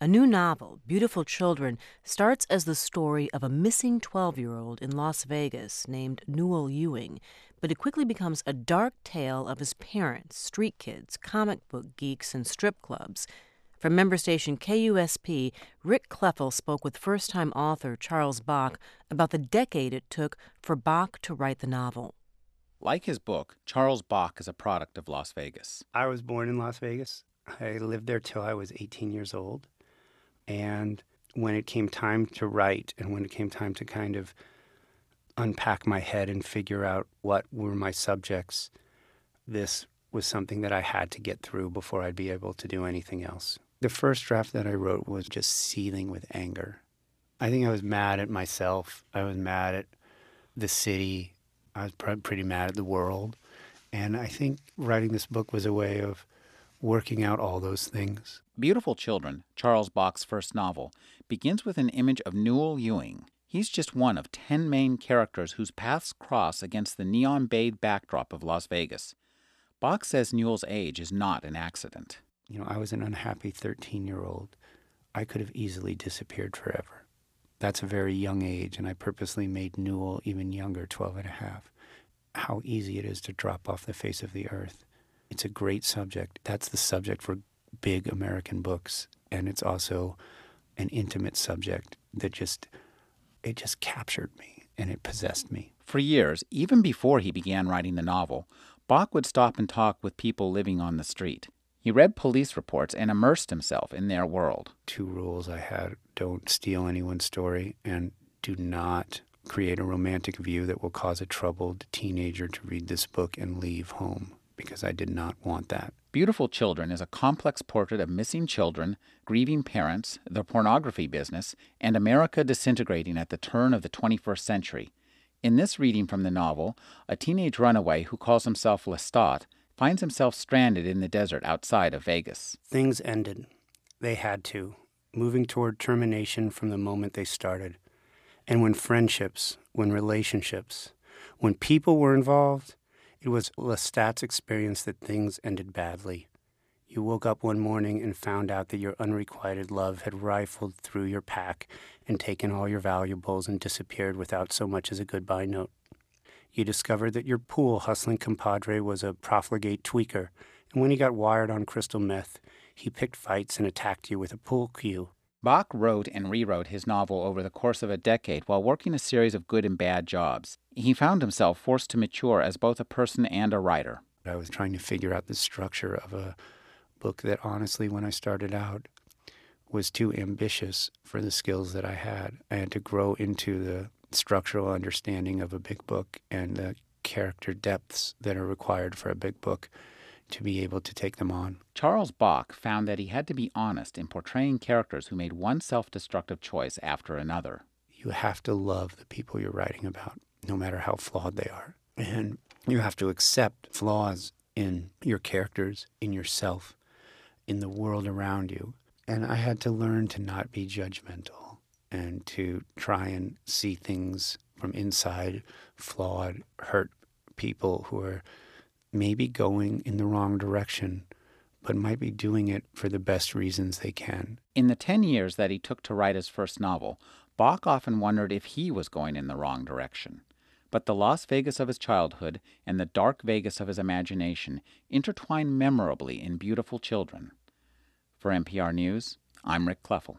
A new novel, Beautiful Children, starts as the story of a missing 12 year old in Las Vegas named Newell Ewing, but it quickly becomes a dark tale of his parents, street kids, comic book geeks, and strip clubs. From member station KUSP, Rick Kleffel spoke with first time author Charles Bock about the decade it took for Bock to write the novel. Like his book, Charles Bock is a product of Las Vegas. I was born in Las Vegas. I lived there till I was 18 years old. And when it came time to write and when it came time to kind of unpack my head and figure out what were my subjects, this was something that I had to get through before I'd be able to do anything else. The first draft that I wrote was just seething with anger. I think I was mad at myself. I was mad at the city. I was pretty mad at the world. And I think writing this book was a way of working out all those things. Beautiful Children, Charles Bock's first novel, begins with an image of Newell Ewing. He's just one of ten main characters whose paths cross against the neon bathed backdrop of Las Vegas. Bock says Newell's age is not an accident. You know, I was an unhappy 13 year old. I could have easily disappeared forever. That's a very young age, and I purposely made Newell even younger, 12 and a half. How easy it is to drop off the face of the earth. It's a great subject. That's the subject for big American books, and it's also an intimate subject that just it just captured me and it possessed me. For years, even before he began writing the novel, Bock would stop and talk with people living on the street. He read police reports and immersed himself in their world. Two rules I had don't steal anyone's story and do not create a romantic view that will cause a troubled teenager to read this book and leave home because I did not want that. Beautiful Children is a complex portrait of missing children, grieving parents, the pornography business, and America disintegrating at the turn of the 21st century. In this reading from the novel, a teenage runaway who calls himself Lestat finds himself stranded in the desert outside of Vegas. Things ended. They had to, moving toward termination from the moment they started. And when friendships, when relationships, when people were involved, it was Lestat's experience that things ended badly. You woke up one morning and found out that your unrequited love had rifled through your pack and taken all your valuables and disappeared without so much as a goodbye note. You discovered that your pool hustling compadre was a profligate tweaker, and when he got wired on crystal meth, he picked fights and attacked you with a pool cue. Bock wrote and rewrote his novel over the course of a decade while working a series of good and bad jobs. He found himself forced to mature as both a person and a writer. I was trying to figure out the structure of a book that, honestly, when I started out, was too ambitious for the skills that I had. I had to grow into the structural understanding of a big book and the character depths that are required for a big book to be able to take them on. Charles Bock found that he had to be honest in portraying characters who made one self destructive choice after another. You have to love the people you're writing about, no matter how flawed they are. And you have to accept flaws in your characters, in yourself, in the world around you. And I had to learn to not be judgmental and to try and see things from inside flawed, hurt people who are maybe going in the wrong direction, but might be doing it for the best reasons they can. In the 10 years that he took to write his first novel, Bock often wondered if he was going in the wrong direction. But the Las Vegas of his childhood and the dark Vegas of his imagination intertwine memorably in Beautiful Children. For NPR News, I'm Rick Kleffel.